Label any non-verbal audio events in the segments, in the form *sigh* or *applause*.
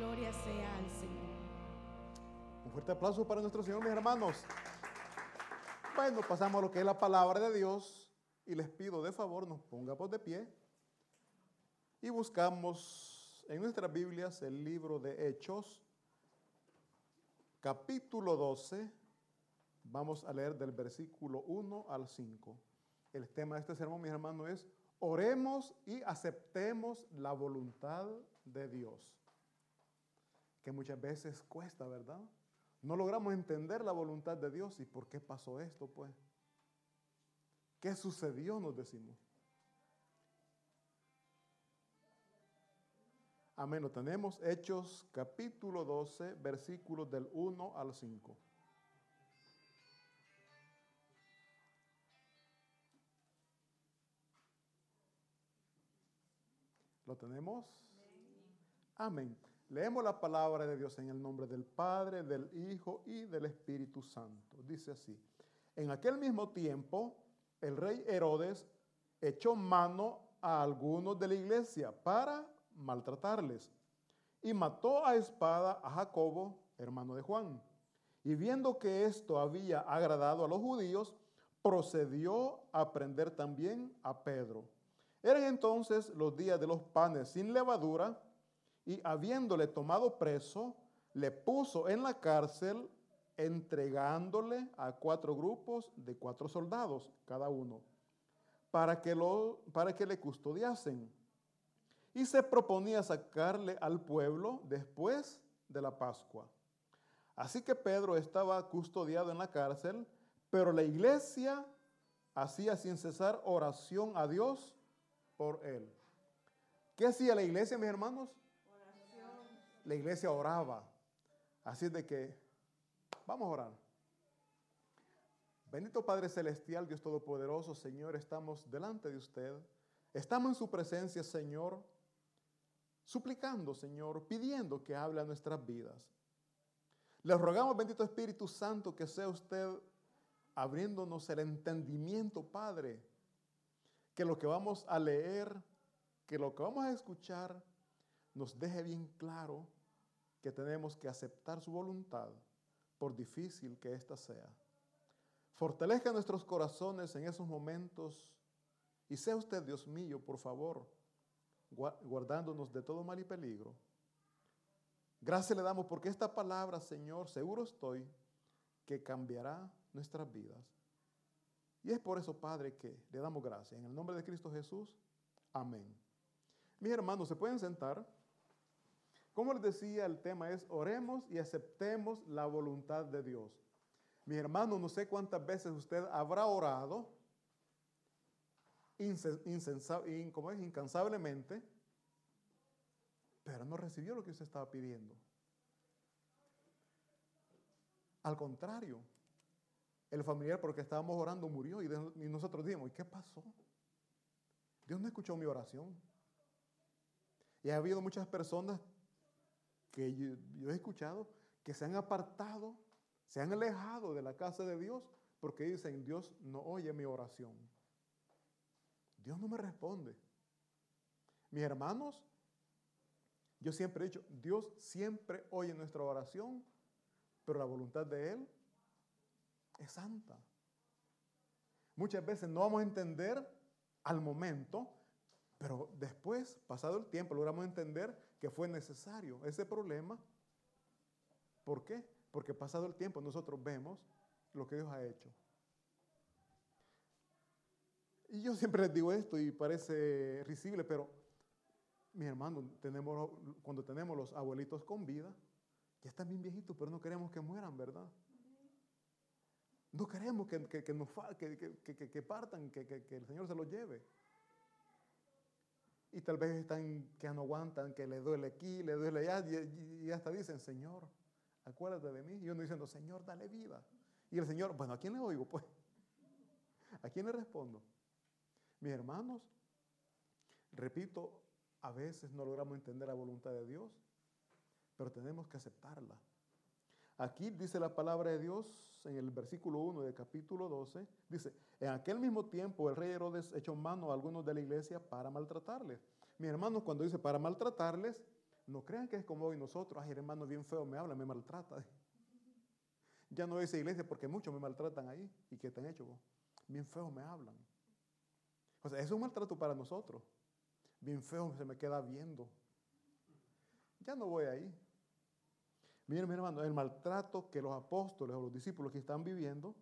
Gloria sea al Señor. Un fuerte aplauso para nuestro Señor, mis hermanos. Bueno, pasamos a lo que es la palabra de Dios y les pido de favor nos pongamos de pie y buscamos en nuestras Biblias el libro de Hechos, capítulo 12. Vamos a leer del versículo 1 al 5. El tema de este sermón, mis hermanos, es oremos y aceptemos la voluntad de Dios. Que muchas veces cuesta, ¿verdad? No logramos entender la voluntad de Dios y por qué pasó esto, pues. ¿Qué sucedió? Nos decimos. Amén. Lo tenemos Hechos capítulo 12, versículos del 1 al 5. ¿Lo tenemos? Amén. Leemos la palabra de Dios en el nombre del Padre, del Hijo y del Espíritu Santo. Dice así. En aquel mismo tiempo, el rey Herodes echó mano a algunos de la iglesia para maltratarles y mató a espada a Jacobo, hermano de Juan. Y viendo que esto había agradado a los judíos, procedió a prender también a Pedro. Eran entonces los días de los panes sin levadura, y habiéndole tomado preso, le puso en la cárcel, entregándole a cuatro grupos de cuatro soldados cada uno, para que, lo, para que le custodiasen. Y se proponía sacarle al pueblo después de la Pascua. Así que Pedro estaba custodiado en la cárcel, pero la iglesia hacía sin cesar oración a Dios por él. ¿Qué hacía la iglesia, mis hermanos? La iglesia oraba. Así de que, vamos a orar. Bendito Padre Celestial, Dios Todopoderoso, Señor, estamos delante de usted. Estamos en su presencia, Señor, suplicando, Señor, pidiendo que hable a nuestras vidas. Les rogamos, bendito Espíritu Santo, que sea usted abriéndonos el entendimiento, Padre, que lo que vamos a leer, que lo que vamos a escuchar, nos deje bien claro que tenemos que aceptar su voluntad, por difícil que ésta sea. Fortalezca nuestros corazones en esos momentos y sea usted, Dios mío, por favor, guardándonos de todo mal y peligro. Gracias le damos porque esta palabra, Señor, seguro estoy que cambiará nuestras vidas. Y es por eso, Padre, que le damos gracias. En el nombre de Cristo Jesús, amén. Mis hermanos, ¿se pueden sentar? Como les decía, el tema es oremos y aceptemos la voluntad de Dios. Mis hermanos, no sé cuántas veces usted habrá orado como es, incansablemente, pero no recibió lo que usted estaba pidiendo. Al contrario, el familiar porque estábamos orando murió y, nosotros dijimos, ¿y qué pasó? Dios no escuchó mi oración. Y ha habido muchas personas que yo, he escuchado que se han apartado, se han alejado de la casa de Dios porque dicen, Dios no oye mi oración. Dios no me responde. Mis hermanos, yo siempre he dicho, Dios siempre oye nuestra oración, pero la voluntad de Él es santa. Muchas veces no vamos a entender al momento, pero después, pasado el tiempo, logramos entender que fue necesario ese problema. ¿Por qué? Porque pasado el tiempo nosotros vemos lo que Dios ha hecho. Y yo siempre les digo esto y parece risible, pero mi hermano, tenemos, cuando tenemos los abuelitos con vida, ya están bien viejitos, pero no queremos que mueran, ¿verdad? No queremos que, que, nos, que, partan, que, el Señor se los lleve. Y tal vez están que no aguantan, que le duele aquí, le duele allá, y, y, hasta dicen, Señor, acuérdate de mí. Y uno diciendo, Señor, dale vida. Y el Señor, bueno, ¿a quién le oigo? Pues, ¿a quién le respondo? Mis hermanos, repito, a veces no logramos entender la voluntad de Dios, pero tenemos que aceptarla. Aquí dice la palabra de Dios en el versículo 1 del capítulo 12, dice, en aquel mismo tiempo el rey Herodes echó mano a algunos de la iglesia para maltratarles. Mis hermanos, cuando dice para maltratarles, No crean que es como hoy nosotros, ay, hermano, bien feo me habla, me maltrata. *laughs* Ya no es iglesia porque muchos me maltratan ahí. ¿Y qué te han hecho? Bien feo me hablan. O sea, es un maltrato para nosotros. Bien feo se me queda viendo. Ya no voy ahí. Miren, mi hermano, el maltrato que los apóstoles o los discípulos que están viviendo,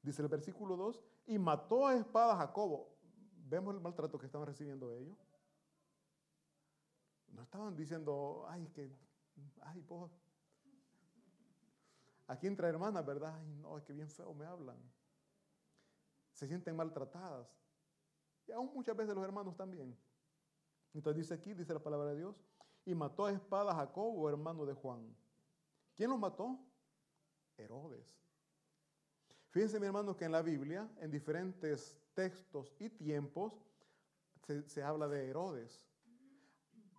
dice el versículo 2, y mató a espada a Jacobo. Vemos el maltrato que estaban recibiendo ellos. No estaban diciendo, ay, que, ay, pues, aquí entre hermanas, ¿verdad? Ay, no, es que bien feo me hablan. Se sienten maltratadas. Y aún muchas veces los hermanos también. Entonces dice aquí, dice la palabra de Dios, y mató a espada a Jacobo, hermano de Juan. ¿Quién lo mató? Herodes. Fíjense, mi hermano, que en la Biblia, en diferentes textos y tiempos, se, habla de Herodes.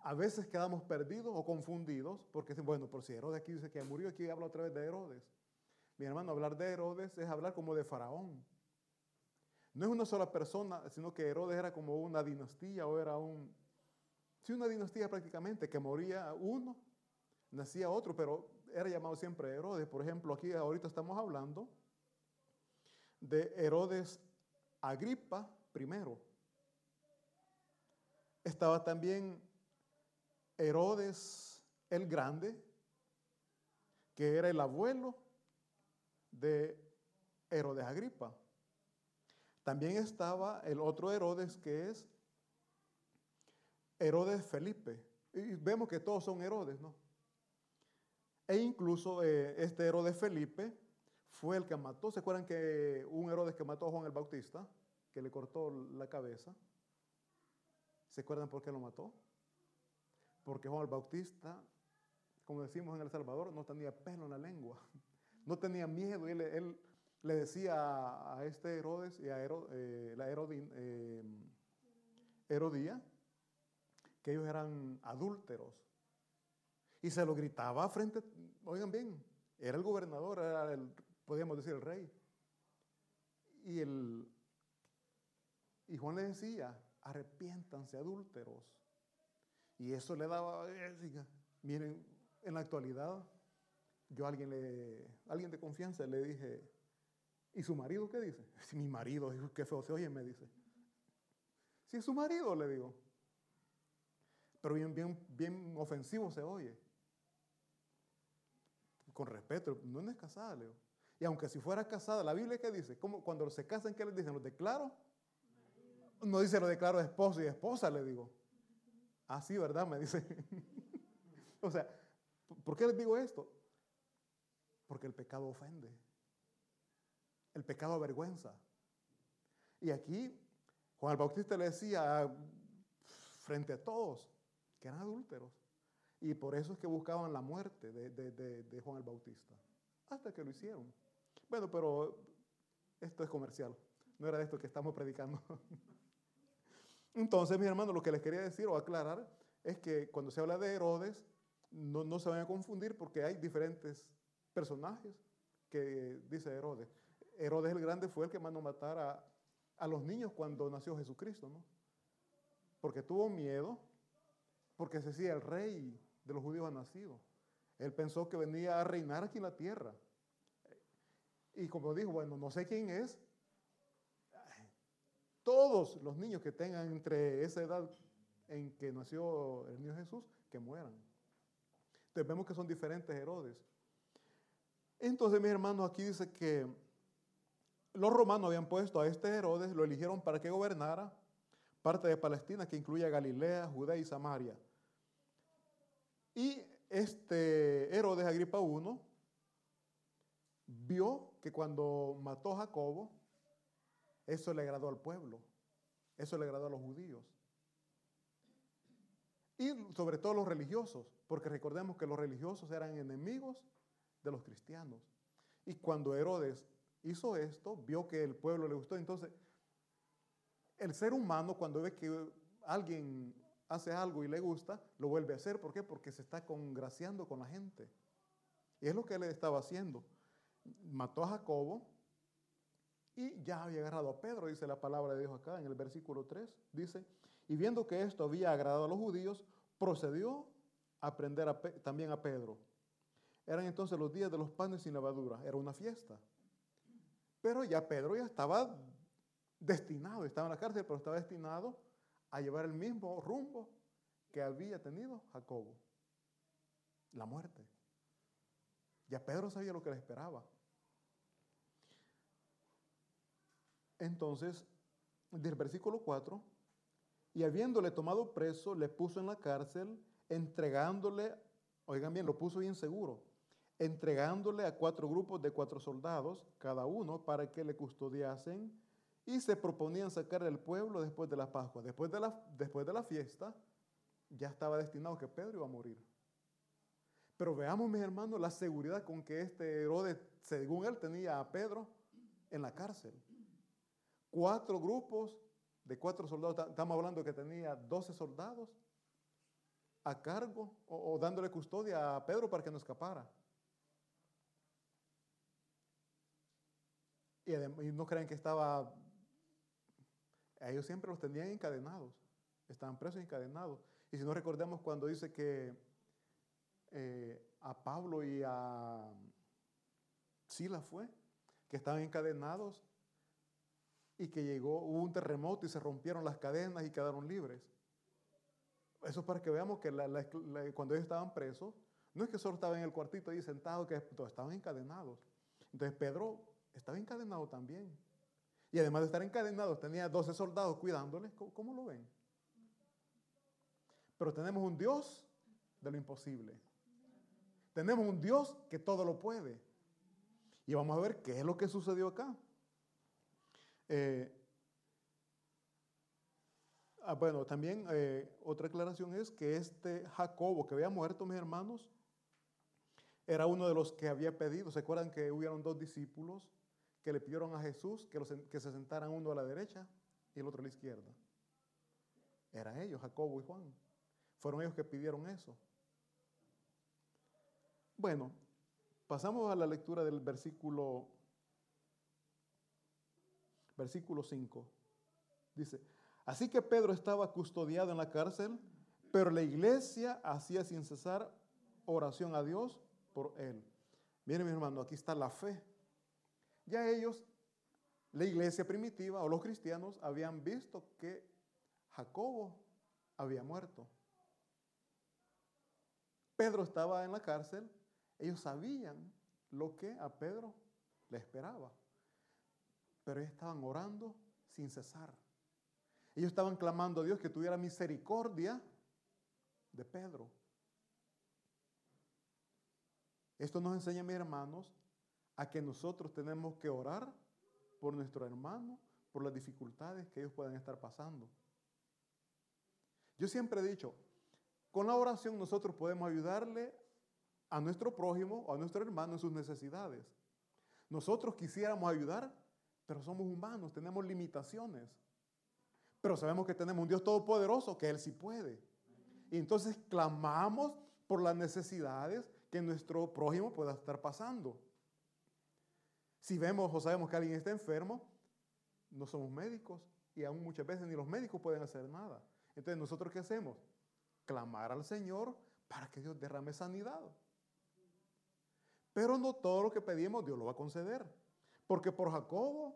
A veces quedamos perdidos o confundidos porque dicen, bueno, por si Herodes aquí dice que murió, aquí habla otra vez de Herodes. Mi hermano, hablar de Herodes es hablar como de Faraón. No es una sola persona, sino que Herodes era como una dinastía o era un... Sí, una dinastía prácticamente, que moría uno, nacía otro, pero era llamado siempre Herodes. Por ejemplo, aquí ahorita estamos hablando de Herodes Agripa I. Estaba también Herodes el Grande, que era el abuelo de Herodes Agripa. También estaba el otro Herodes que es Herodes Felipe. Y vemos que todos son Herodes, ¿no? E incluso eh, este Herodes Felipe fue el que mató. ¿Se acuerdan que un Herodes que mató a Juan el Bautista, que le cortó la cabeza? ¿Se acuerdan por qué lo mató? Porque Juan el Bautista, como decimos en El Salvador, no tenía pelo en la lengua, *laughs* no tenía miedo. Él, él le decía a, este Herodes y a eh, la eh, Herodía que ellos eran adúlteros y se lo gritaba frente, oigan bien, era el gobernador, era el, podríamos decir el rey. Y, el, y Juan le decía, arrepiéntanse adúlteros. Y eso le daba, miren, en la actualidad, yo a alguien, le, alguien de confianza le dije, ¿y su marido qué dice? *laughs* Si mi marido, qué feo se oye, me dice. Si es su marido, le digo. Pero bien, bien, bien ofensivo se oye con respeto, no es casada, Leo. Y aunque si fuera casada, la Biblia qué dice, ¿Cómo, cuando se casan, ¿qué les dicen? ¿Los declaro? No dice lo declaro esposo y esposa, le digo. Ah, sí, ¿verdad? Me dice. *laughs* o sea, ¿por qué les digo esto? Porque el pecado ofende. El pecado avergüenza. Y aquí Juan el Bautista le decía frente a todos que eran adúlteros. Y por eso es que buscaban la muerte de, Juan el Bautista. Hasta que lo hicieron. Bueno, pero esto es comercial. No era de esto que estamos predicando. *laughs* Entonces, mis hermanos, lo que les quería decir o aclarar es que cuando se habla de Herodes, no, no se vayan a confundir porque hay diferentes personajes que dice Herodes. Herodes el Grande fue el que mandó matar a, a los niños cuando nació Jesucristo, ¿no? Porque tuvo miedo, porque se decía el rey de los judíos ha nacido. Él pensó que venía a reinar aquí en la tierra. Y como dijo, bueno, no sé quién es. Todos los niños que tengan entre esa edad en que nació el niño Jesús, que mueran. Entonces vemos que son diferentes Herodes. Entonces, mis hermanos, aquí dice que los romanos habían puesto a este Herodes, lo eligieron para que gobernara parte de Palestina, que incluye Galilea, Judea y Samaria. Y este Herodes Agripa I vio que cuando mató a Jacobo, eso le agradó al pueblo, eso le agradó a los judíos. Y sobre todo los religiosos, porque recordemos que los religiosos eran enemigos de los cristianos. Y cuando Herodes hizo esto, vio que el pueblo le gustó. Entonces, el ser humano cuando ve que alguien hace algo y le gusta, lo vuelve a hacer. ¿Por qué? Porque se está congraciando con la gente. Y es lo que él estaba haciendo. Mató a Jacobo y ya había agarrado a Pedro, dice la palabra de Dios acá en el versículo 3. Dice, y viendo que esto había agradado a los judíos, procedió aprender también a Pedro. Eran entonces los días de los panes sin levadura, era una fiesta. Pero ya Pedro ya estaba destinado, estaba en la cárcel, pero estaba destinado a llevar el mismo rumbo que había tenido Jacobo, la muerte. Ya Pedro sabía lo que le esperaba. Entonces, del versículo 4, y habiéndole tomado preso, le puso en la cárcel, entregándole, oigan bien, lo puso bien seguro, entregándole a cuatro grupos de cuatro soldados, cada uno, para que le custodiasen, y se proponían sacar el pueblo después de la Pascua. Después de la, después de la fiesta, ya estaba destinado que Pedro iba a morir. Pero veamos, mis hermanos, la seguridad con que este Herodes, según él, tenía a Pedro en la cárcel. Cuatro grupos de cuatro soldados, estamos hablando que tenía 12 soldados a cargo o, dándole custodia a Pedro para que no escapara. Y, y no creen que estaba, ellos siempre los tenían encadenados, estaban presos encadenados. Y si no recordemos cuando dice que eh, a Pablo y a Sila fue, que estaban encadenados y que llegó, hubo un terremoto y se rompieron las cadenas y quedaron libres. Eso es para que veamos que cuando ellos estaban presos, no es que solo estaban en el cuartito ahí sentados, que estaban encadenados. Entonces Pedro estaba encadenado también. Y además de estar encadenado, tenía 12 soldados cuidándole. ¿Cómo, lo ven? Pero tenemos un Dios de lo imposible. Tenemos un Dios que todo lo puede. Y vamos a ver qué es lo que sucedió acá. Eh, ah, bueno, también eh, otra aclaración es que este Jacobo que había muerto, mis hermanos, era uno de los que había pedido. ¿Se acuerdan que hubieron dos discípulos que le pidieron a Jesús que, se sentaran uno a la derecha y el otro a la izquierda? Era ellos, Jacobo y Juan. Fueron ellos que pidieron eso. Bueno, pasamos a la lectura del versículo versículo 5. Dice, así que Pedro estaba custodiado en la cárcel, pero la iglesia hacía sin cesar oración a Dios por él. Miren mi hermano, aquí está la fe. Ya ellos, la iglesia primitiva o los cristianos, habían visto que Jacobo había muerto. Pedro estaba en la cárcel, ellos sabían lo que a Pedro le esperaba pero ellos estaban orando sin cesar. Ellos estaban clamando a Dios que tuviera misericordia de Pedro. Esto nos enseña, mis hermanos, a que nosotros tenemos que orar por nuestro hermano, por las dificultades que ellos puedan estar pasando. Yo siempre he dicho, con la oración nosotros podemos ayudarle a nuestro prójimo o a nuestro hermano en sus necesidades. Nosotros quisiéramos ayudar, pero somos humanos, tenemos limitaciones. Pero sabemos que tenemos un Dios todopoderoso, que Él sí puede. Y entonces clamamos por las necesidades que nuestro prójimo pueda estar pasando. Si vemos o sabemos que alguien está enfermo, no somos médicos y aún muchas veces ni los médicos pueden hacer nada. Entonces, ¿nosotros qué hacemos? Clamar al Señor para que Dios derrame sanidad. Pero no todo lo que pedimos Dios lo va a conceder. Porque por Jacobo,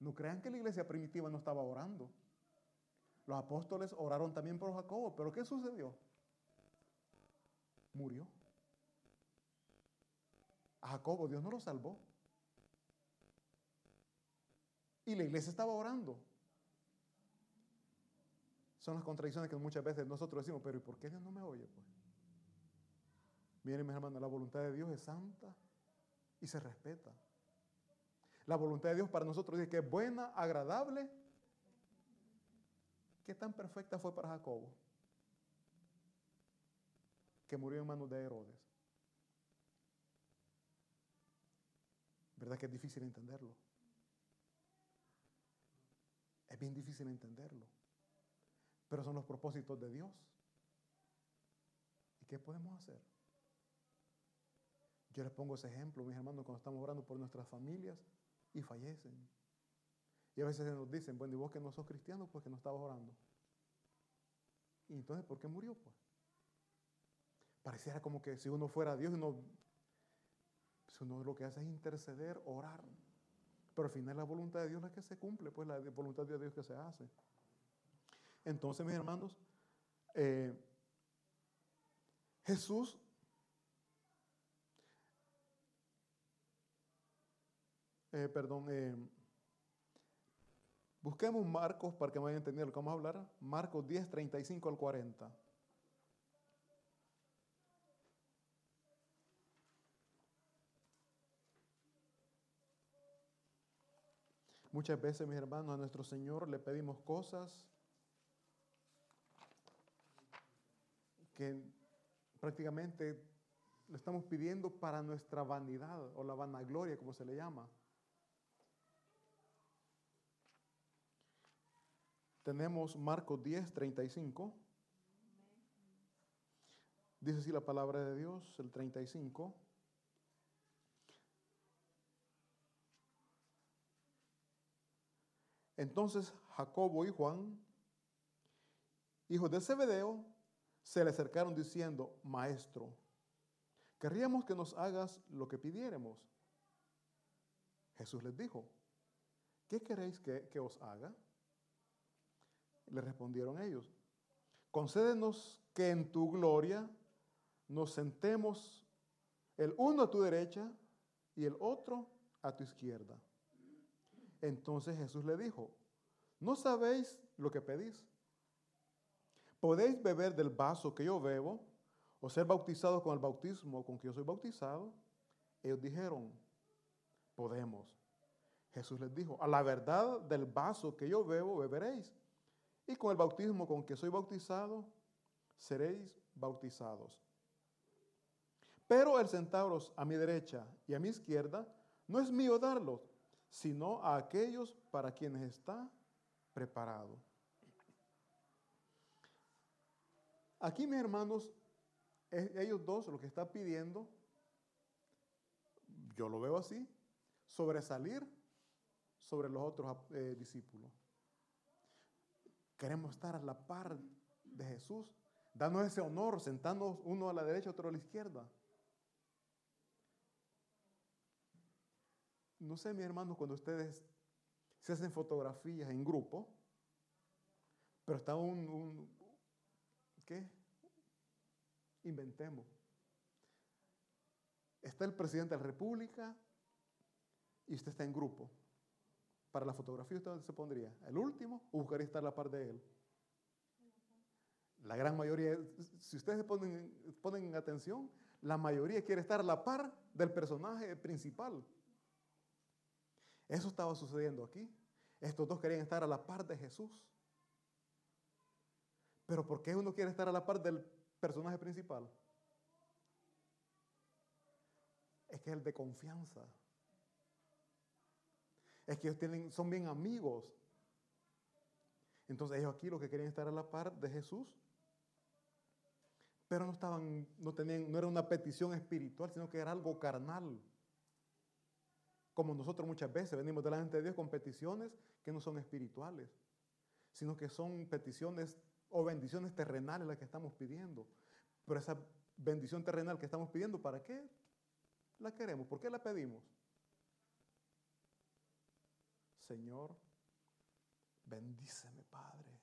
no crean que la iglesia primitiva no estaba orando. Los apóstoles oraron también por Jacobo, pero ¿qué sucedió? Murió. A Jacobo Dios no lo salvó. Y la iglesia estaba orando. Son las contradicciones que muchas veces nosotros decimos, pero ¿y por qué Dios no me oye? Pues? Miren, mis hermanos, la voluntad de Dios es santa y se respeta. La voluntad de Dios para nosotros dice que es buena, agradable. ¿Qué tan perfecta fue para Jacobo? Que murió en manos de Herodes. ¿Verdad que es difícil entenderlo? Es bien difícil entenderlo. Pero son los propósitos de Dios. ¿Y qué podemos hacer? Yo les pongo ese ejemplo, mis hermanos, cuando estamos orando por nuestras familias, y fallecen. Y a veces nos dicen, bueno, y vos que no sos cristiano, pues que no estabas orando. Y entonces, ¿por qué murió? Pues? Pareciera como que si uno fuera Dios, uno, pues uno lo que hace es interceder, orar. Pero al final la voluntad de Dios es la que se cumple, pues la voluntad de Dios que se hace. Entonces, mis hermanos, eh, Jesús eh, perdón, eh, busquemos Marcos para que me vayan a entender lo que vamos a hablar. Marcos 10, 35 al 40. Muchas veces, mis hermanos, a nuestro Señor le pedimos cosas que prácticamente le estamos pidiendo para nuestra vanidad o la vanagloria, como se le llama. Tenemos Marcos 10, 35. Dice así la palabra de Dios, el 35. Entonces Jacobo y Juan, hijos de Zebedeo, se le acercaron diciendo, Maestro, querríamos que nos hagas lo que pidiéramos. Jesús les dijo, ¿qué queréis que, que os haga? Le respondieron ellos, concédenos que en tu gloria nos sentemos el uno a tu derecha y el otro a tu izquierda. Entonces Jesús le dijo, ¿no sabéis lo que pedís? ¿Podéis beber del vaso que yo bebo o ser bautizados con el bautismo con que yo soy bautizado? Ellos dijeron, podemos. Jesús les dijo, a la verdad del vaso que yo bebo beberéis y con el bautismo con que soy bautizado seréis bautizados. Pero el sentaros a mi derecha y a mi izquierda no es mío darlo, sino a aquellos para quienes está preparado. Aquí, mis hermanos, ellos dos lo que están pidiendo, yo lo veo así, sobresalir sobre los otros eh, discípulos. Queremos estar a la par de Jesús, dando ese honor, sentándonos uno a la derecha, otro a la izquierda. No sé, mis hermanos, cuando ustedes se hacen fotografías en grupo, pero está un, un ¿qué? Inventemos. Está el presidente de la República y usted está en grupo. Para la fotografía, ¿usted dónde se pondría? ¿El último o buscaría estar a la par de él? La gran mayoría, si ustedes ponen, ponen atención, la mayoría quiere estar a la par del personaje principal. Eso estaba sucediendo aquí. Estos dos querían estar a la par de Jesús. Pero ¿por qué uno quiere estar a la par del personaje principal? Es que es el de confianza. Es que ellos tienen, son bien amigos. Entonces ellos aquí lo que querían estar a la par de Jesús. Pero no estaban, no tenían, no era una petición espiritual, sino que era algo carnal. Como nosotros muchas veces venimos delante de Dios con peticiones que no son espirituales, sino que son peticiones o bendiciones terrenales las que estamos pidiendo. Pero esa bendición terrenal que estamos pidiendo, ¿para qué la queremos? ¿Por qué la pedimos? Señor, bendíceme, Padre.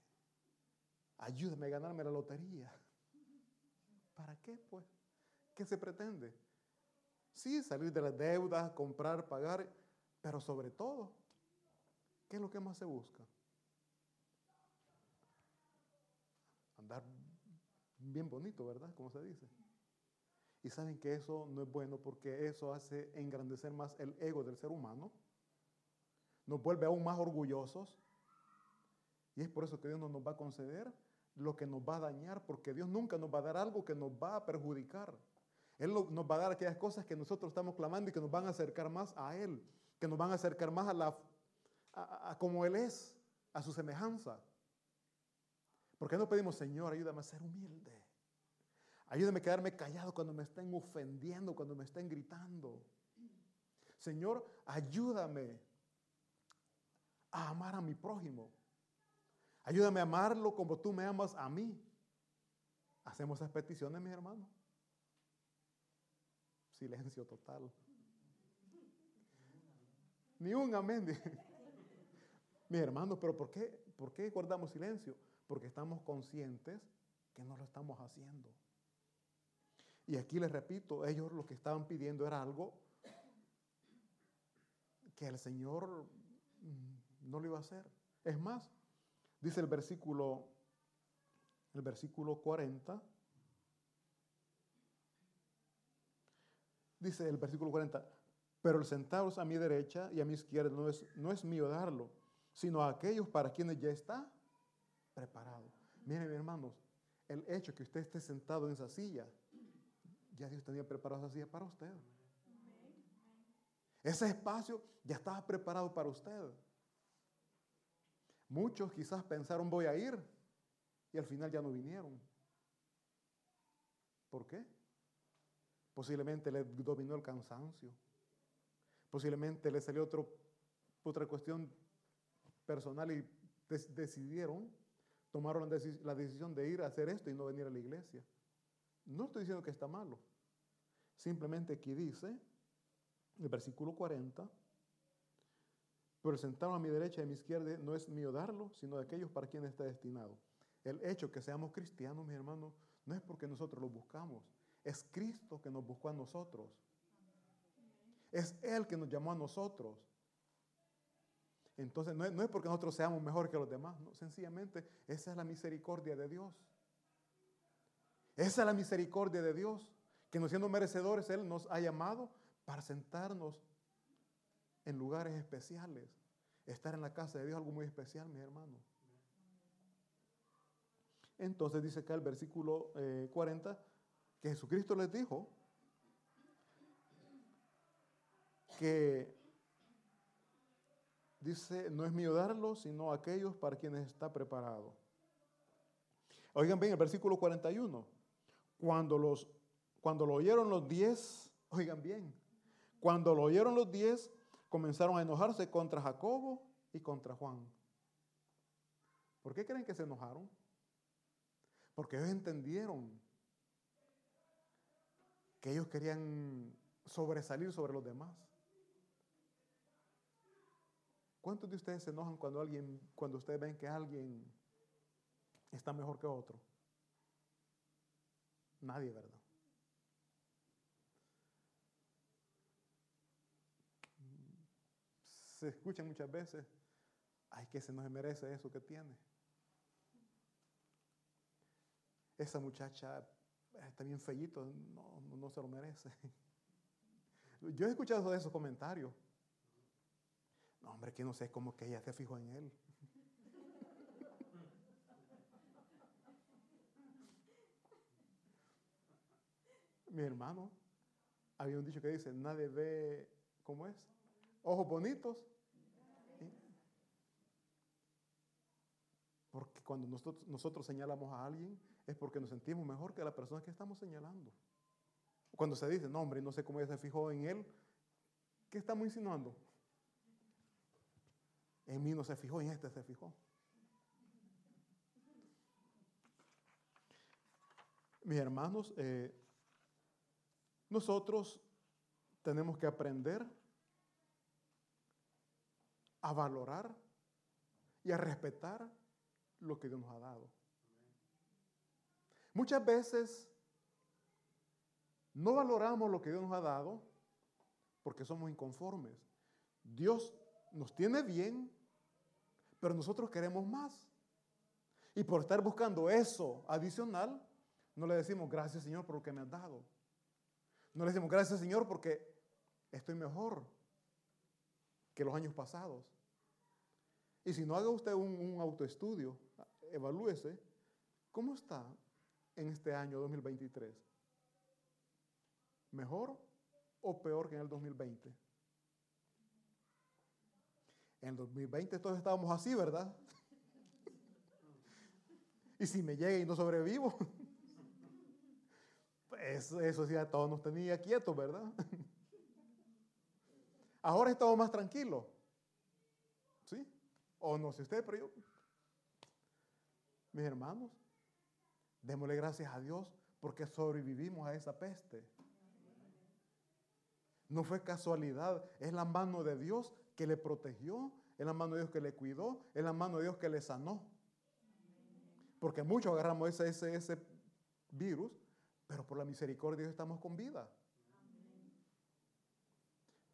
Ayúdame a ganarme la lotería. ¿Para qué, pues? ¿Qué se pretende? Sí, salir de las deudas, comprar, pagar, pero sobre todo, ¿qué es lo que más se busca? Andar bien bonito, ¿verdad? Como se dice. Y saben que eso no es bueno porque eso hace engrandecer más el ego del ser humano, nos vuelve aún más orgullosos. Y es por eso que Dios no nos va a conceder lo que nos va a dañar, porque Dios nunca nos va a dar algo que nos va a perjudicar. Él nos va a dar aquellas cosas que nosotros estamos clamando y que nos van a acercar más a Él, que nos van a acercar más a, la, a, como Él es, a su semejanza. ¿Por qué no pedimos, Señor, ayúdame a ser humilde? Ayúdame a quedarme callado cuando me estén ofendiendo, cuando me estén gritando. Señor, ayúdame a amar a mi prójimo. Ayúdame a amarlo como tú me amas a mí. Hacemos esas peticiones, mis hermanos. Silencio total. Ni un amén. Mis hermanos, pero ¿por qué, ¿por qué guardamos silencio? Porque estamos conscientes que no lo estamos haciendo. Y aquí les repito, ellos lo que estaban pidiendo era algo que el Señor mm, no lo iba a hacer. Es más, dice el versículo, el versículo 40, dice el versículo 40, pero el centavos a mi derecha y a mi izquierda no es, no es mío darlo, sino a aquellos para quienes ya está preparado. Miren, hermanos, el hecho que usted esté sentado en esa silla, ya Dios tenía preparado esa silla para usted. Ese espacio ya estaba preparado para usted. Muchos quizás pensaron voy a ir y al final ya no vinieron. ¿Por qué? Posiblemente le dominó el cansancio. Posiblemente le salió otra cuestión personal y decidieron, tomaron la decisión de ir a hacer esto y no venir a la iglesia. No estoy diciendo que está malo. Simplemente aquí dice, el versículo 40, pero sentado a mi derecha y a mi izquierda no es mío darlo, sino de aquellos para quienes está destinado. El hecho que seamos cristianos, mis hermanos, no es porque nosotros lo buscamos, es Cristo que nos buscó a nosotros. Es Él que nos llamó a nosotros. Entonces, no es, porque nosotros seamos mejor que los demás, no, sencillamente esa es la misericordia de Dios. Esa es la misericordia de Dios, que no siendo merecedores, Él nos ha llamado para sentarnos en lugares especiales. Estar en la casa de Dios algo muy especial, mis hermanos. Entonces dice acá el versículo 40 eh, que Jesucristo les dijo que dice, no es mío darlo, sino aquellos para quienes está preparado. Oigan bien, el versículo 41. Cuando, los, cuando lo oyeron los diez, oigan bien, cuando lo oyeron los diez, comenzaron a enojarse contra Jacobo y contra Juan. ¿Por qué creen que se enojaron? Porque ellos entendieron que ellos querían sobresalir sobre los demás. ¿Cuántos de ustedes se enojan cuando alguien, cuando ustedes ven que alguien está mejor que otro? Nadie, ¿verdad? Se escucha muchas veces, ay, que se nos merece eso que tiene. Esa muchacha está bien fellito, no, no se lo merece. *laughs* Yo he escuchado esos comentarios. No, hombre, que no sé cómo que ella se fijó en él. *laughs* Mi hermano, había un dicho que dice, nadie ve, ¿cómo es? Ojos bonitos. Porque cuando nosotros, señalamos a alguien es porque nos sentimos mejor que la persona que estamos señalando. Cuando se dice, no, hombre, no sé cómo ella se fijó en él, ¿qué estamos insinuando? En mí no se fijó, en este se fijó. Mis hermanos, eh, nosotros tenemos que aprender a valorar y a respetar lo que Dios nos ha dado. Muchas veces no valoramos lo que Dios nos ha dado porque somos inconformes. Dios nos tiene bien, pero nosotros queremos más. Y por estar buscando eso adicional, no le decimos gracias Señor por lo que me has dado. No le decimos gracias Señor porque estoy mejor que los años pasados. Y si no haga usted un, autoestudio, evalúese, ¿cómo está en este año 2023? ¿Mejor o peor que en el 2020? En el 2020 todos estábamos así, ¿verdad? *laughs* y si me llega y no sobrevivo, *laughs* pues eso sí a todos nos tenía quietos, ¿verdad? *laughs* Ahora estamos más tranquilos. ¿Sí? O no sé usted, pero yo. Mis hermanos, démosle gracias a Dios porque sobrevivimos a esa peste. No fue casualidad, es la mano de Dios que le protegió, es la mano de Dios que le cuidó, es la mano de Dios que le sanó. Porque muchos agarramos ese, ese, ese virus, pero por la misericordia de Dios estamos con vida.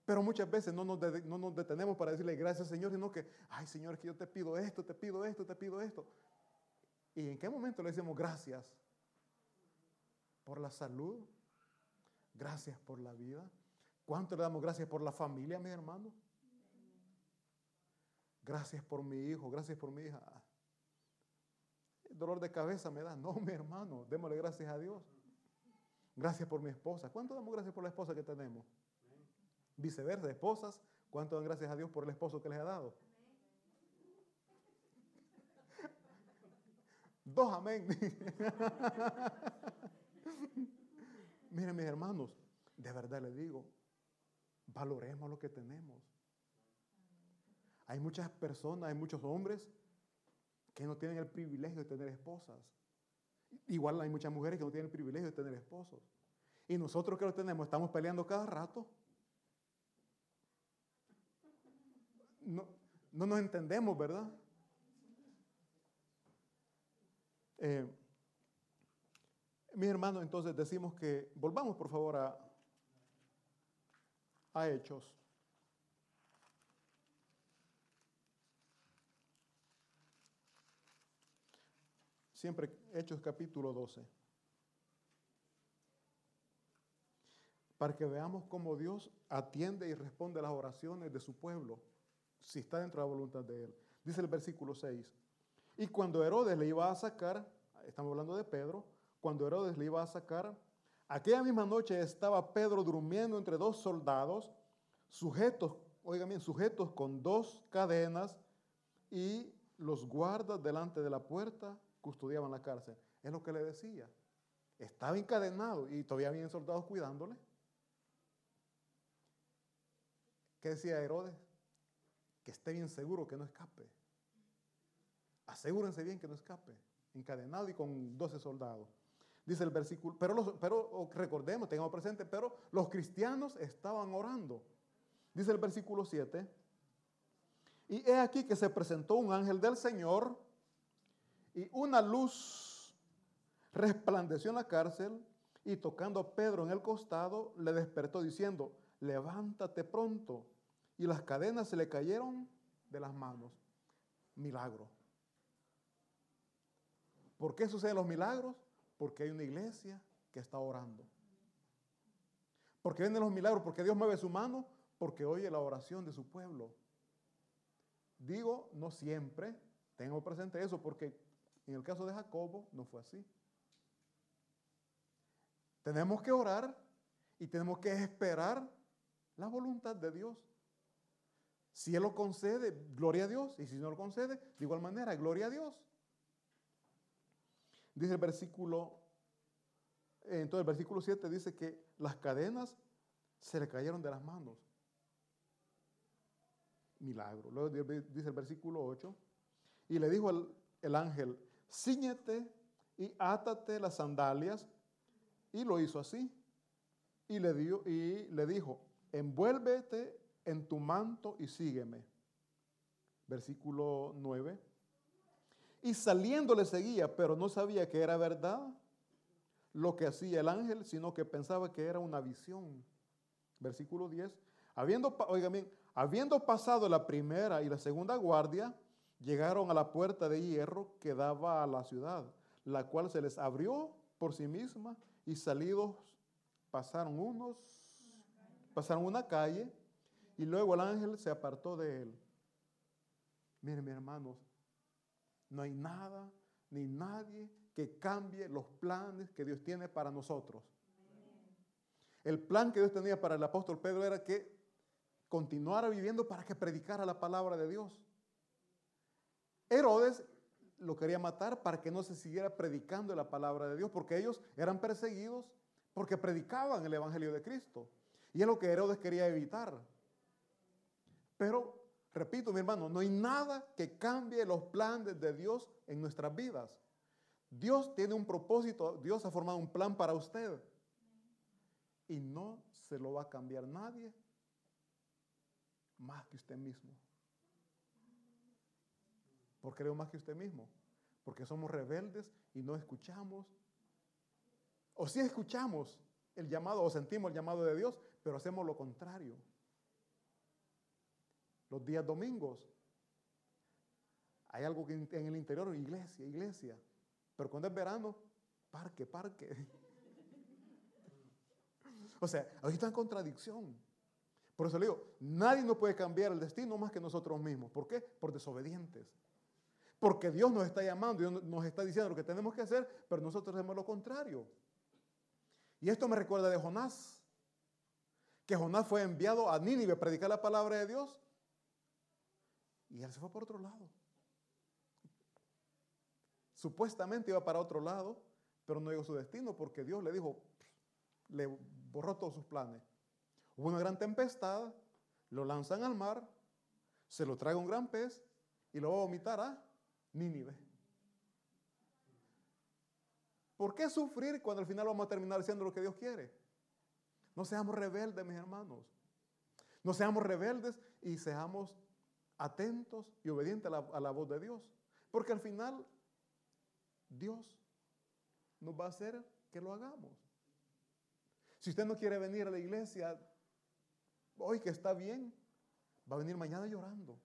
Pero muchas veces no nos, no nos, detenemos para decirle gracias Señor, sino que, ay Señor, que yo te pido esto, te pido esto, te pido esto. ¿Y en qué momento le decimos gracias? Por la salud, gracias por la vida. ¿Cuánto le damos gracias por la familia, mis hermanos? Gracias por mi hijo, gracias por mi hija. El dolor de cabeza me da. No, mi hermano, démosle gracias a Dios. Gracias por mi esposa. ¿Cuánto damos gracias por la esposa que tenemos? Viceversa, esposas, ¿cuánto dan gracias a Dios por el esposo que les ha dado? Dos amén. *laughs* Miren mis hermanos, de verdad les digo, valoremos lo que tenemos. Hay muchas personas, hay muchos hombres que no tienen el privilegio de tener esposas. Igual hay muchas mujeres que no tienen el privilegio de tener esposos. Y nosotros que lo tenemos estamos peleando cada rato. No, no nos entendemos, ¿verdad? Eh, mis hermanos, entonces decimos que volvamos por favor a, a Hechos. Siempre Hechos capítulo 12. Para que veamos cómo Dios atiende y responde a las oraciones de su pueblo, si está dentro de la voluntad de Él. Dice el versículo 6. Y cuando Herodes le iba a sacar, estamos hablando de Pedro, cuando Herodes le iba a sacar, aquella misma noche estaba Pedro durmiendo entre dos soldados, sujetos, oigan bien, sujetos con dos cadenas y los guardas delante de la puerta custodiaban la cárcel. Es lo que le decía. Estaba encadenado y todavía había soldados cuidándole. ¿Qué decía Herodes? Que esté bien seguro que no escape. Asegúrense bien que no escape. Encadenado y con 12 soldados. Dice el versículo, pero, pero recordemos, tengamos presente, pero los cristianos estaban orando. Dice el versículo 7. Y he aquí que se presentó un ángel del Señor y una luz resplandeció en la cárcel y tocando a Pedro en el costado le despertó diciendo, levántate pronto. Y las cadenas se le cayeron de las manos. Milagro. ¿Por qué suceden los milagros? Porque hay una iglesia que está orando. ¿Por qué vienen los milagros? Porque Dios mueve su mano, porque oye la oración de su pueblo. Digo, no siempre, tengo presente eso, porque en el caso de Jacobo no fue así. Tenemos que orar y tenemos que esperar la voluntad de Dios. Si Él lo concede, gloria a Dios. Y si no lo concede, de igual manera, gloria a Dios. Dice el versículo, entonces el versículo 7 dice que las cadenas se le cayeron de las manos. Milagro. Luego dice el versículo 8, y le dijo el, el ángel, ciñete y átate las sandalias, y lo hizo así. Y le, dio, y le dijo, envuélvete en tu manto y sígueme. Versículo 9 y saliendo le seguía, pero no sabía que era verdad lo que hacía el ángel, sino que pensaba que era una visión. Versículo 10. Habiendo, oigan bien, habiendo pasado la primera y la segunda guardia, llegaron a la puerta de hierro que daba a la ciudad, la cual se les abrió por sí misma y salidos pasaron unos, pasaron una calle y luego el ángel se apartó de él. Miren, mis hermanos, no hay nada ni nadie que cambie los planes que Dios tiene para nosotros. El plan que Dios tenía para el apóstol Pedro era que continuara viviendo para que predicara la palabra de Dios. Herodes lo quería matar para que no se siguiera predicando la palabra de Dios, porque ellos eran perseguidos porque predicaban el Evangelio de Cristo. Y es lo que Herodes quería evitar. Pero Repito, mi hermano, no hay nada que cambie los planes de Dios en nuestras vidas. Dios tiene un propósito, Dios ha formado un plan para usted. Y no se lo va a cambiar nadie más que usted mismo. ¿Por qué creo más que usted mismo? Porque somos rebeldes y no escuchamos. O sí escuchamos el llamado o sentimos el llamado de Dios, pero hacemos lo contrario. Los días domingos hay algo en el interior, iglesia, iglesia. Pero cuando es verano, parque, parque. *laughs* o sea, ahí está en contradicción. Por eso le digo, nadie nos puede cambiar el destino más que nosotros mismos. ¿Por qué? Por desobedientes. Porque Dios nos está llamando, Dios nos está diciendo lo que tenemos que hacer, pero nosotros hacemos lo contrario. Y esto me recuerda de Jonás, que Jonás fue enviado a Nínive a predicar la palabra de Dios y él se fue por otro lado. Supuestamente iba para otro lado, pero no llegó a su destino porque Dios le dijo, le borró todos sus planes. Hubo una gran tempestad, lo lanzan al mar, se lo trae un gran pez y lo va a vomitar a Nínive. ¿Por qué sufrir cuando al final vamos a terminar haciendo lo que Dios quiere? No seamos rebeldes, mis hermanos. No seamos rebeldes y seamos atentos y obedientes a la, voz de Dios. Porque al final Dios nos va a hacer que lo hagamos. Si usted no quiere venir a la iglesia hoy que está bien, va a venir mañana llorando.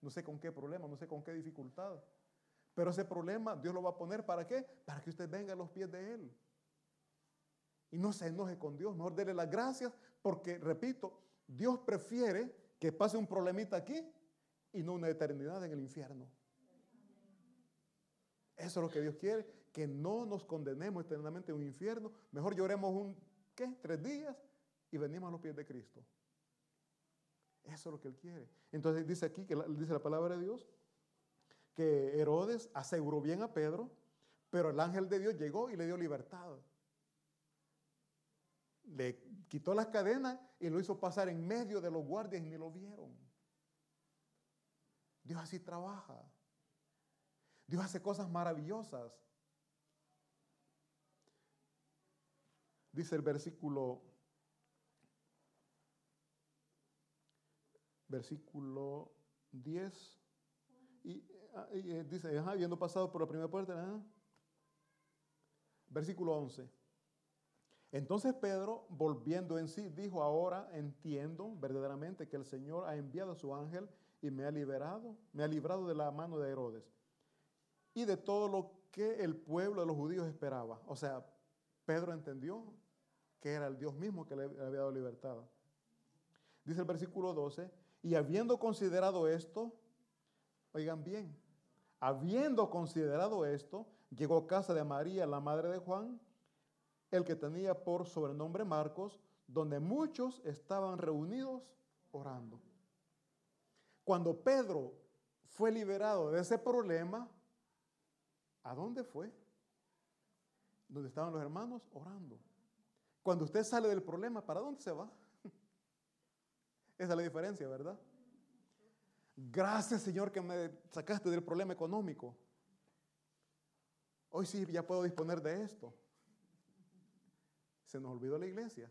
No sé con qué problema, no sé con qué dificultad. Pero ese problema Dios lo va a poner para qué? Para que usted venga a los pies de Él. Y no se enoje con Dios, mejor dele las gracias porque, repito, Dios prefiere que pase un problemita aquí y no una eternidad en el infierno. Eso es lo que Dios quiere, que no nos condenemos eternamente en un infierno. Mejor lloremos un, ¿qué? Tres días y venimos a los pies de Cristo. Eso es lo que Él quiere. Entonces dice aquí, que dice la palabra de Dios, que Herodes aseguró bien a Pedro, pero el ángel de Dios llegó y le dio libertad. Le quitó las cadenas y lo hizo pasar en medio de los guardias y ni lo vieron. Dios así trabaja. Dios hace cosas maravillosas. Dice el versículo versículo 10 y, ah, eh, dice, habiendo pasado por la primera puerta, versículo 11. Entonces Pedro, volviendo en sí, dijo, ahora entiendo verdaderamente que el Señor ha enviado a su ángel y me ha liberado, me ha librado de la mano de Herodes y de todo lo que el pueblo de los judíos esperaba. O sea, Pedro entendió que era el Dios mismo que le había dado libertad. Dice el versículo 12, y habiendo considerado esto, oigan bien, habiendo considerado esto, llegó a casa de María, la madre de Juan, el que tenía por sobrenombre Marcos, donde muchos estaban reunidos orando. Cuando Pedro fue liberado de ese problema, ¿a dónde fue? Donde estaban los hermanos orando. Cuando usted sale del problema, ¿para dónde se va? *laughs* Esa es la diferencia, ¿verdad? Gracias Señor que me sacaste del problema económico. Hoy sí ya puedo disponer de esto. Se nos olvidó la iglesia.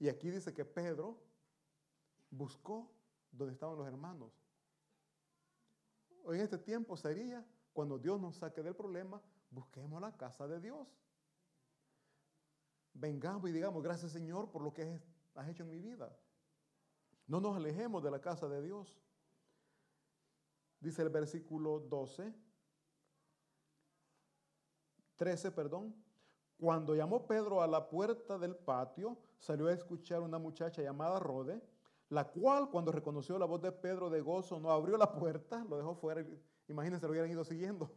Y aquí dice que Pedro buscó donde estaban los hermanos. Hoy en este tiempo sería, cuando Dios nos saque del problema, busquemos la casa de Dios. Vengamos y digamos, gracias Señor por lo que has hecho en mi vida. No nos alejemos de la casa de Dios. Dice el versículo 12, 13, perdón. Cuando llamó Pedro a la puerta del patio, salió a escuchar una muchacha llamada Rode, la cual cuando reconoció la voz de Pedro de gozo no abrió la puerta, lo dejó fuera. Imagínense, lo hubieran ido siguiendo.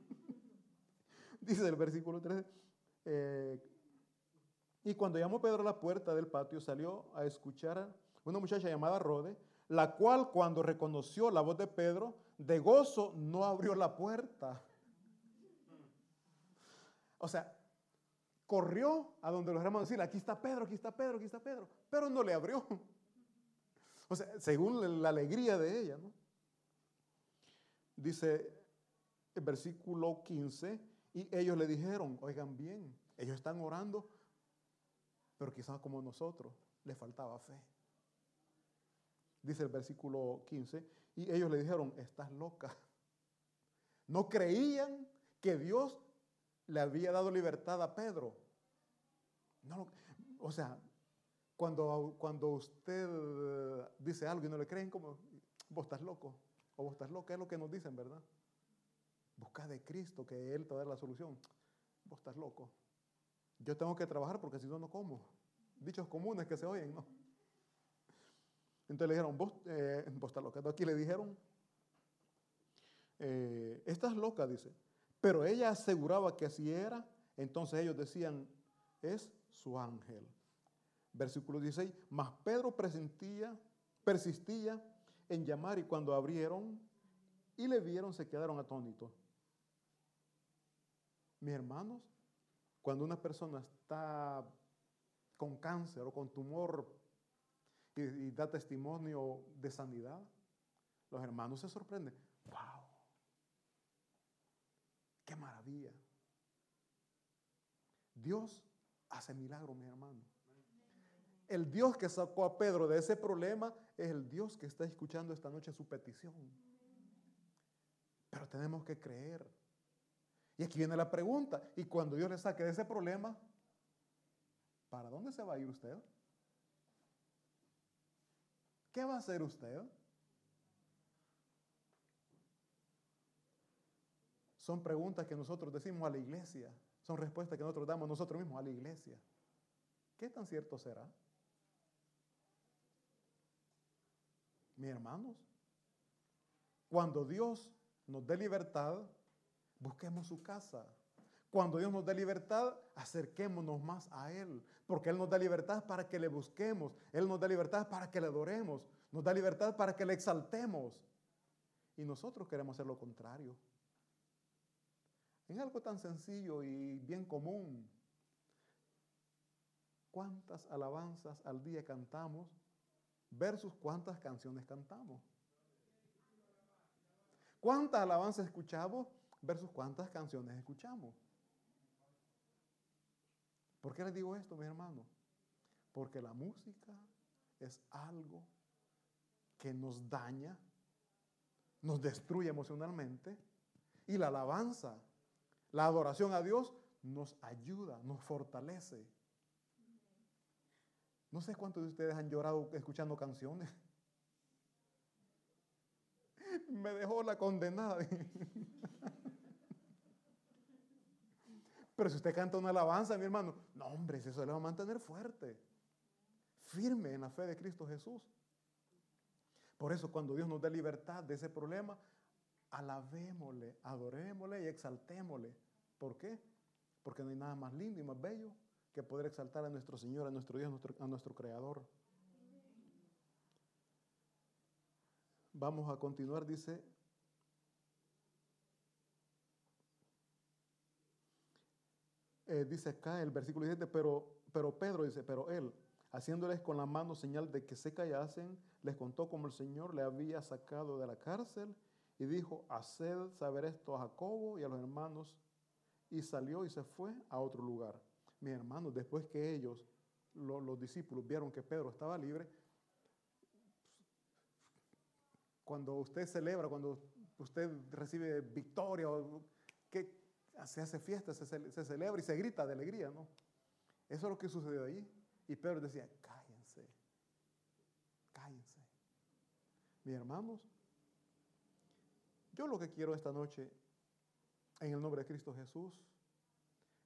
*laughs* Dice el versículo 13. Eh, y cuando llamó Pedro a la puerta del patio, salió a escuchar una muchacha llamada Rode, la cual cuando reconoció la voz de Pedro, de gozo no abrió la puerta. O sea, corrió a donde los hermanos decían, aquí está Pedro, aquí está Pedro, aquí está Pedro, pero no le abrió. O sea, según la alegría de ella. Dice el versículo 15, y ellos le dijeron, oigan bien, ellos están orando pero quizás como nosotros le faltaba fe. Dice el versículo 15, y ellos le dijeron, estás loca. No creían que Dios le había dado libertad a Pedro. No, o sea, cuando, cuando usted dice algo y no le creen, como, vos estás loco o vos estás loca, es lo que nos dicen, ¿verdad? Busca de Cristo, que Él te va a dar la solución. Vos estás loco. Yo tengo que trabajar porque si no, no como. Dichos comunes que se oyen, ¿no? Entonces le dijeron, vos, eh, estás loca. Aquí le dijeron, eh, estás loca, dice. Pero ella aseguraba que así era. Entonces ellos decían, es su ángel. Versículo 16, mas Pedro presentía, persistía en llamar y cuando abrieron y le vieron se quedaron atónitos. Mis hermanos, cuando una persona está con cáncer o con tumor y, da testimonio de sanidad, los hermanos se sorprenden. ¡Wow! ¡Qué maravilla! Dios hace milagros, mi hermano. El Dios que sacó a Pedro de ese problema es el Dios que está escuchando esta noche su petición. Pero tenemos que creer. Y aquí viene la pregunta, y cuando Dios le saque de ese problema, ¿para dónde se va a ir usted? ¿Qué va a hacer usted? Son preguntas que nosotros decimos a la iglesia, son respuestas que nosotros damos nosotros mismos a la iglesia. ¿Qué tan cierto será? Mis hermanos, cuando Dios nos dé libertad, busquemos su casa. Cuando Dios nos dé libertad, acerquémonos más a Él, porque Él nos da libertad para que le busquemos, Él nos da libertad para que le adoremos, nos da libertad para que le exaltemos. Y nosotros queremos hacer lo contrario. En algo tan sencillo y bien común, ¿cuántas alabanzas al día cantamos versus cuántas canciones cantamos. ¿Cuántas alabanzas escuchamos versus cuántas canciones escuchamos? ¿Por qué les digo esto, mi hermano? Porque la música es algo que nos daña, nos destruye emocionalmente y la alabanza, la adoración a Dios nos ayuda, nos fortalece. No sé cuántos de ustedes han llorado escuchando canciones. *laughs* Me dejó la condenada. Pero si usted canta una alabanza, mi hermano, no, hombre, eso le va a mantener fuerte, firme en la fe de Cristo Jesús. Por eso, cuando Dios nos dé libertad de ese problema, alabémosle, adorémosle y exaltémosle. ¿Por qué? Porque no hay nada más lindo y más bello que poder exaltar a nuestro Señor, a nuestro Dios, a nuestro, Creador. Vamos a continuar, dice, eh, dice acá el versículo 17, pero, pero Pedro dice, pero él, haciéndoles con la mano señal de que se callasen, les contó cómo el Señor le había sacado de la cárcel y dijo, haced saber esto a Jacobo y a los hermanos, y salió y se fue a otro lugar. Mis hermanos, después que ellos, los discípulos, vieron que Pedro estaba libre, cuando usted celebra, cuando usted recibe victoria, se hace fiesta, se, se, celebra y se grita de alegría, ¿no? Eso es lo que sucedió ahí. Y Pedro decía, cállense, cállense. Mis hermanos, yo lo que quiero esta noche, en el nombre de Cristo Jesús,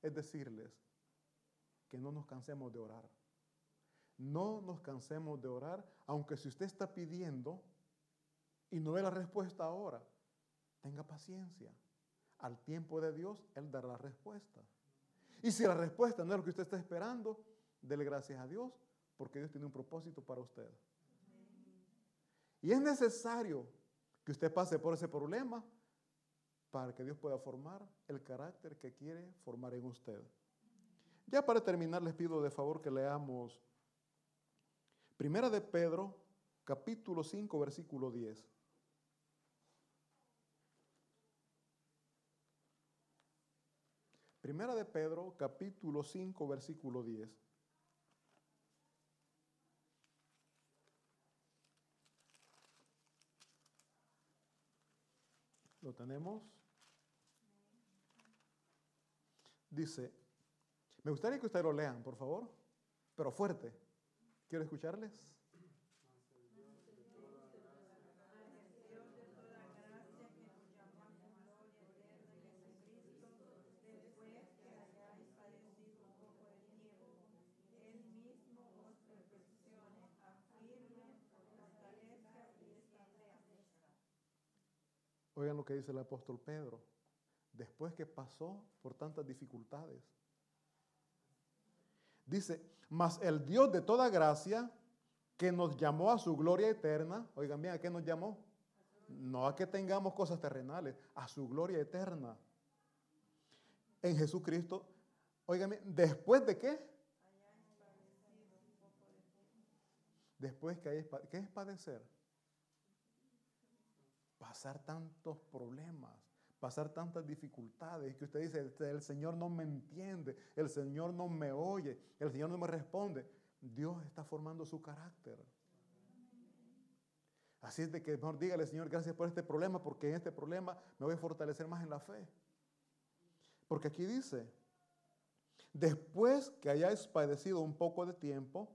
es decirles, que no nos cansemos de orar. No nos cansemos de orar, aunque si usted está pidiendo y no ve la respuesta ahora, tenga paciencia. Al tiempo de Dios, Él dará la respuesta. Y si la respuesta no es lo que usted está esperando, dele gracias a Dios, porque Dios tiene un propósito para usted. Y es necesario que usted pase por ese problema para que Dios pueda formar el carácter que quiere formar en usted. Ya para terminar les pido de favor que leamos Primera de Pedro, capítulo 5, versículo 10. Primera de Pedro, capítulo 5, versículo 10. ¿Lo tenemos? Dice, me gustaría que ustedes lo lean, por favor, pero fuerte. Quiero escucharles. Oigan lo que dice el apóstol Pedro. Después que pasó por tantas dificultades. Dice, mas el Dios de toda gracia, que nos llamó a su gloria eterna, oigan bien, ¿a qué nos llamó? No a que tengamos cosas terrenales, a su gloria eterna. En Jesucristo, oigan bien, ¿después de qué? Después que hay, ¿qué es padecer? pasar tantos problemas, pasar tantas dificultades, que usted dice, este, el Señor no me entiende, el Señor no me oye, el Señor no me responde. Dios está formando su carácter. Así es de que mejor dígale, Señor, gracias por este problema, porque en este problema me voy a fortalecer más en la fe. Porque aquí dice, después que hayáis padecido un poco de tiempo,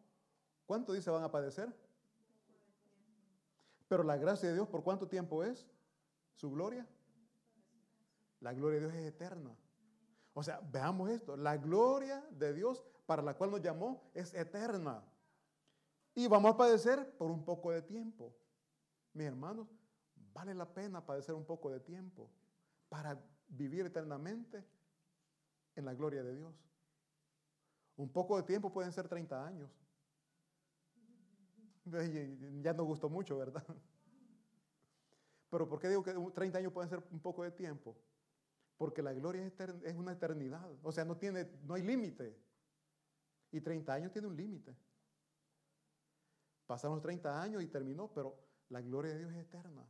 ¿cuánto dice van a padecer? Pero la gracia de Dios, ¿por cuánto tiempo es? ¿Su gloria? La gloria de Dios es eterna. O sea, veamos esto. La gloria de Dios para la cual nos llamó es eterna. Y vamos a padecer por un poco de tiempo. Mis hermanos, vale la pena padecer un poco de tiempo para vivir eternamente en la gloria de Dios. Un poco de tiempo pueden ser 30 años. Ya nos gustó mucho, ¿verdad? Pero ¿por qué digo que 30 años pueden ser un poco de tiempo? Porque la gloria es, una eternidad. O sea, no, tiene, no hay límite. Y 30 años tiene un límite. Pasaron los 30 años y terminó, pero la gloria de Dios es eterna.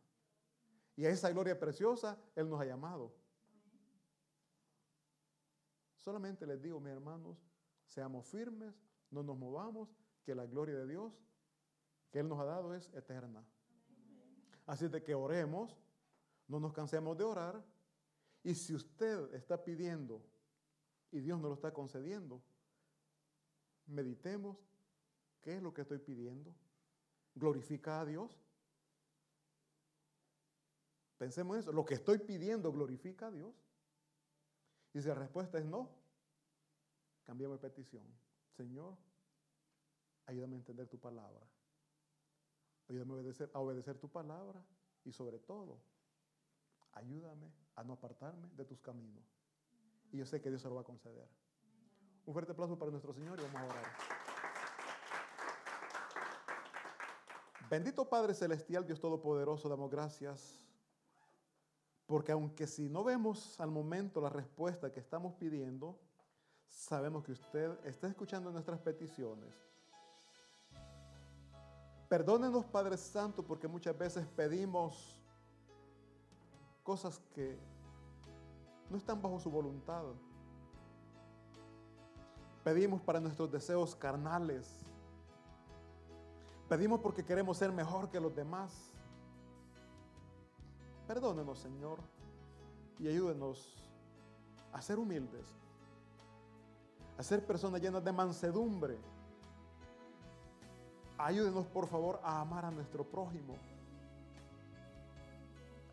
Y a esa gloria preciosa Él nos ha llamado. Solamente les digo, mis hermanos, seamos firmes, no nos movamos, que la gloria de Dios que Él nos ha dado es eterna. Así de que oremos, no nos cansemos de orar. Y si usted está pidiendo y Dios nos lo está concediendo, meditemos qué es lo que estoy pidiendo. ¿Glorifica a Dios? Pensemos en eso. Lo que estoy pidiendo glorifica a Dios. Y si la respuesta es no, cambiamos de petición. Señor, ayúdame a entender tu palabra. Ayúdame a obedecer, a obedecer tu palabra y sobre todo, ayúdame a no apartarme de tus caminos. Y yo sé que Dios se lo va a conceder. Un fuerte aplauso para nuestro Señor y vamos a orar. Bendito Padre Celestial, Dios Todopoderoso, damos gracias. Porque aunque si no vemos al momento la respuesta que estamos pidiendo, sabemos que usted está escuchando nuestras peticiones Perdónenos, Padre Santo, porque muchas veces pedimos cosas que no están bajo su voluntad. Pedimos para nuestros deseos carnales. Pedimos porque queremos ser mejor que los demás. Perdónenos, Señor, y ayúdenos a ser humildes, a ser personas llenas de mansedumbre Ayúdenos, por favor, a amar a nuestro prójimo.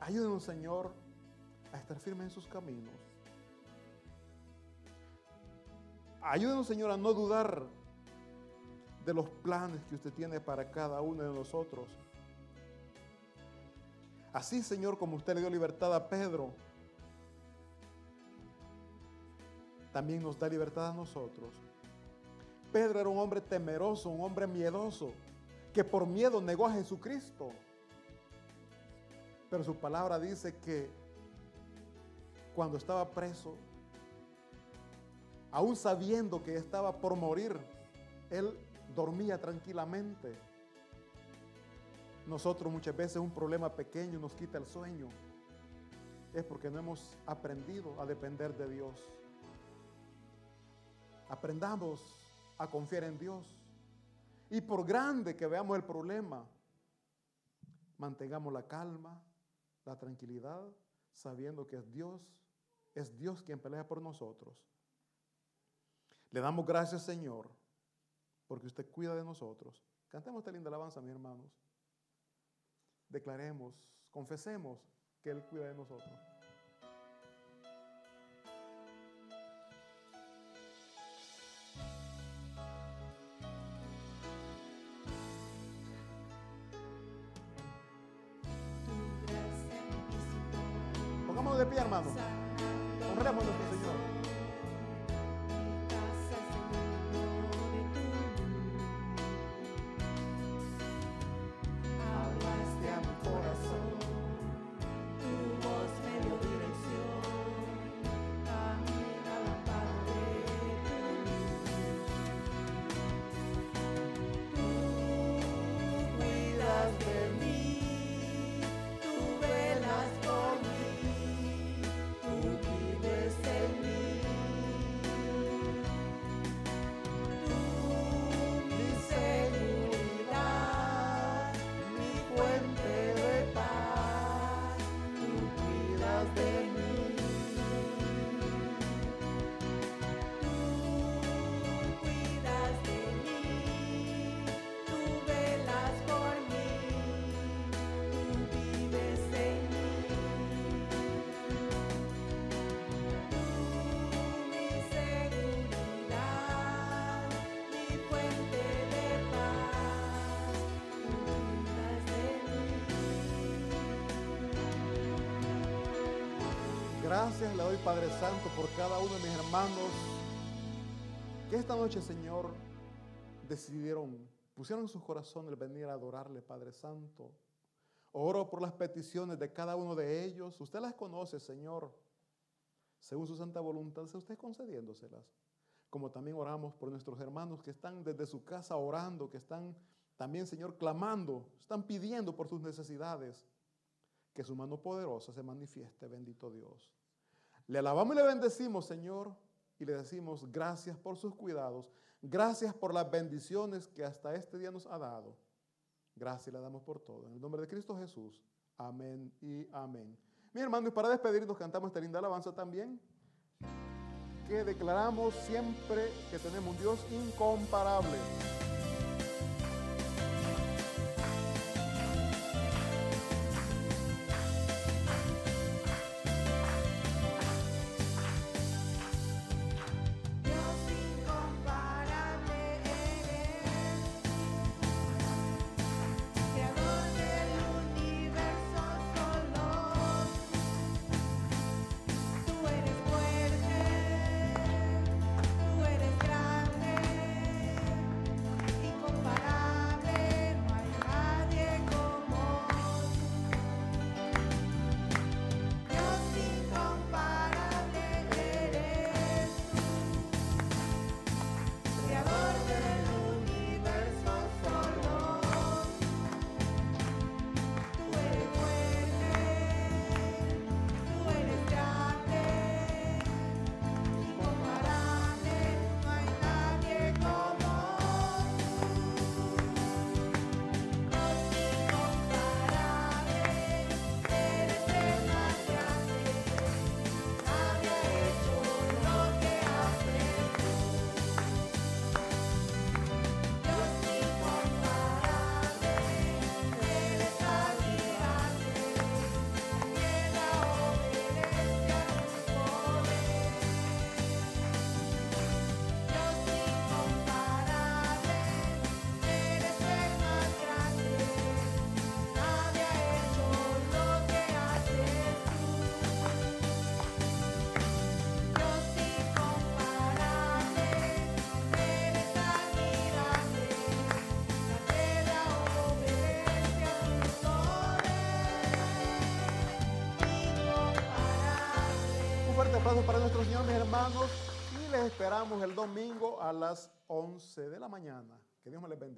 Ayúdenos, Señor, a estar firmes en sus caminos. Ayúdenos, Señor, a no dudar de los planes que usted tiene para cada uno de nosotros. Así, Señor, como usted le dio libertad a Pedro, también nos da libertad a nosotros. Pedro era un hombre temeroso, un hombre miedoso, que por miedo negó a Jesucristo. Pero su palabra dice que cuando estaba preso, aún sabiendo que estaba por morir, él dormía tranquilamente. Nosotros muchas veces un problema pequeño nos quita el sueño. Es porque no hemos aprendido a depender de Dios. Aprendamos a confiar en Dios. Y por grande que veamos el problema, mantengamos la calma, la tranquilidad, sabiendo que es Dios, es Dios quien pelea por nosotros. Le damos gracias, Señor, porque usted cuida de nosotros. Cantemos esta linda alabanza, mis hermanos. Declaremos, confesemos que Él cuida de nosotros. Pie, hermano. Honremos Gracias le doy, Padre Santo, por cada uno de mis hermanos que esta noche, Señor, decidieron, pusieron en sus corazones el venir a adorarle, Padre Santo. Oro por las peticiones de cada uno de ellos. Usted las conoce, Señor. Según su santa voluntad, sea usted concediéndoselas. Como también oramos por nuestros hermanos que están desde su casa orando, que están también, Señor, clamando, están pidiendo por sus necesidades. Que su mano poderosa se manifieste, bendito Dios. Le alabamos y le bendecimos, Señor, y le decimos gracias por sus cuidados, gracias por las bendiciones que hasta este día nos ha dado. Gracias le damos por todo. En el nombre de Cristo Jesús. Amén y amén. Mi hermano, y para despedirnos cantamos esta linda alabanza también, que declaramos siempre que tenemos un Dios incomparable. Hermanos, y les esperamos el domingo a las 11 de la mañana.